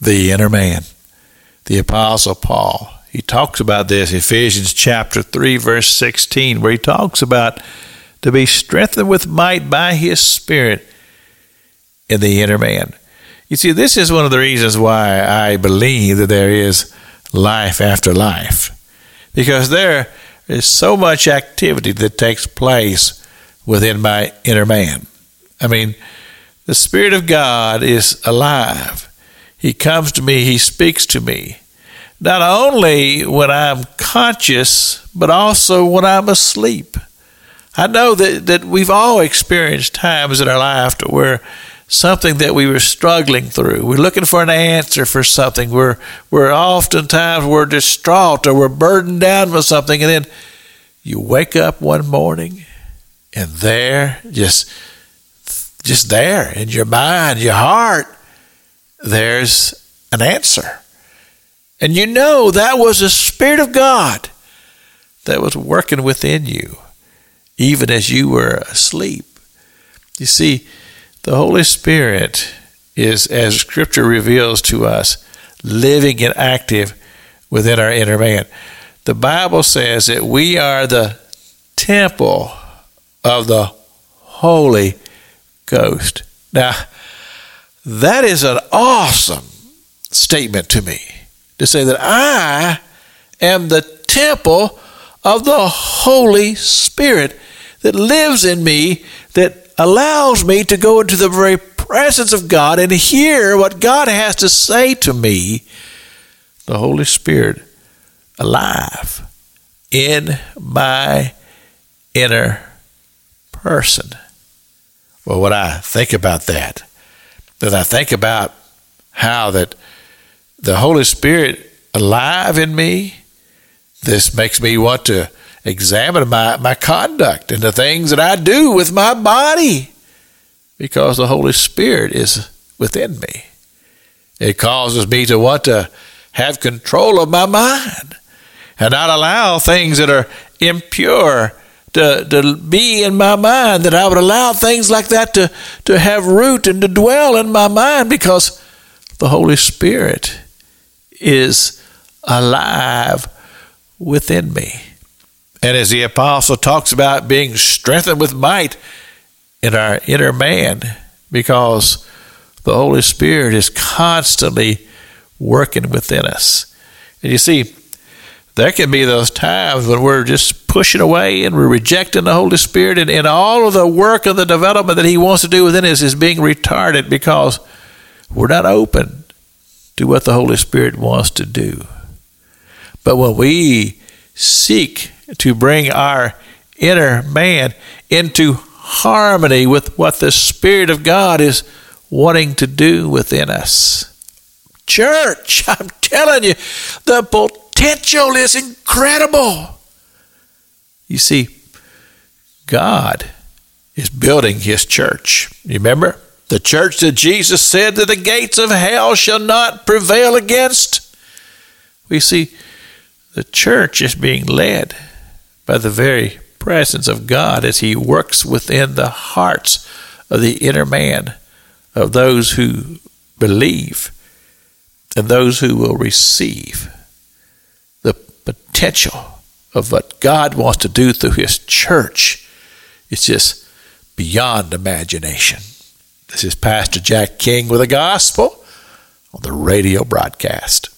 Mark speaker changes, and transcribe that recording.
Speaker 1: the inner man. The Apostle Paul, he talks about this, Ephesians chapter 3, verse 16, where he talks about to be strengthened with might by his Spirit in the inner man. You see, this is one of the reasons why I believe that there is life after life, because there is so much activity that takes place within my inner man. I mean, the Spirit of God is alive. He comes to me, He speaks to me. Not only when I'm conscious, but also when I'm asleep. I know that, that we've all experienced times in our life to where something that we were struggling through. We're looking for an answer for something. We're we're oftentimes we're distraught or we're burdened down with something, and then you wake up one morning, and there, just just there in your mind, your heart, there's an answer, and you know that was the Spirit of God that was working within you even as you were asleep. You see, the Holy Spirit is, as Scripture reveals to us, living and active within our inner man. The Bible says that we are the temple of the Holy Ghost. Now, that is an awesome statement to me to say that I am the temple of the Holy Spirit that lives in me that allows me to go into the very presence of God and hear what God has to say to me. The Holy Spirit alive in my inner person. Well, when I think about that, then I think about how that the Holy Spirit alive in me, this makes me want to examine my, my conduct and the things that I do with my body because the Holy Spirit is within me. It causes me to want to have control of my mind and not allow things that are impure to, to be in my mind, that I would allow things like that to, to have root and to dwell in my mind because the Holy Spirit is alive within me. And as the apostle talks about being strengthened with might in our inner man, because the Holy Spirit is constantly working within us. And you see, there can be those times when we're just pushing away and we're rejecting the Holy Spirit, and, and all of the work and the development that He wants to do within us is being retarded because we're not open to what the Holy Spirit wants to do. But when we seek to bring our inner man into harmony with what the Spirit of God is wanting to do within us. Church, I'm telling you, the potential is incredible. You see, God is building his church. You remember? The church that Jesus said that the gates of hell shall not prevail against. We see the church is being led by the very presence of God as He works within the hearts of the inner man of those who believe and those who will receive potential of what God wants to do through His church. It's just beyond imagination. This is Pastor Jack King with the gospel on the radio broadcast.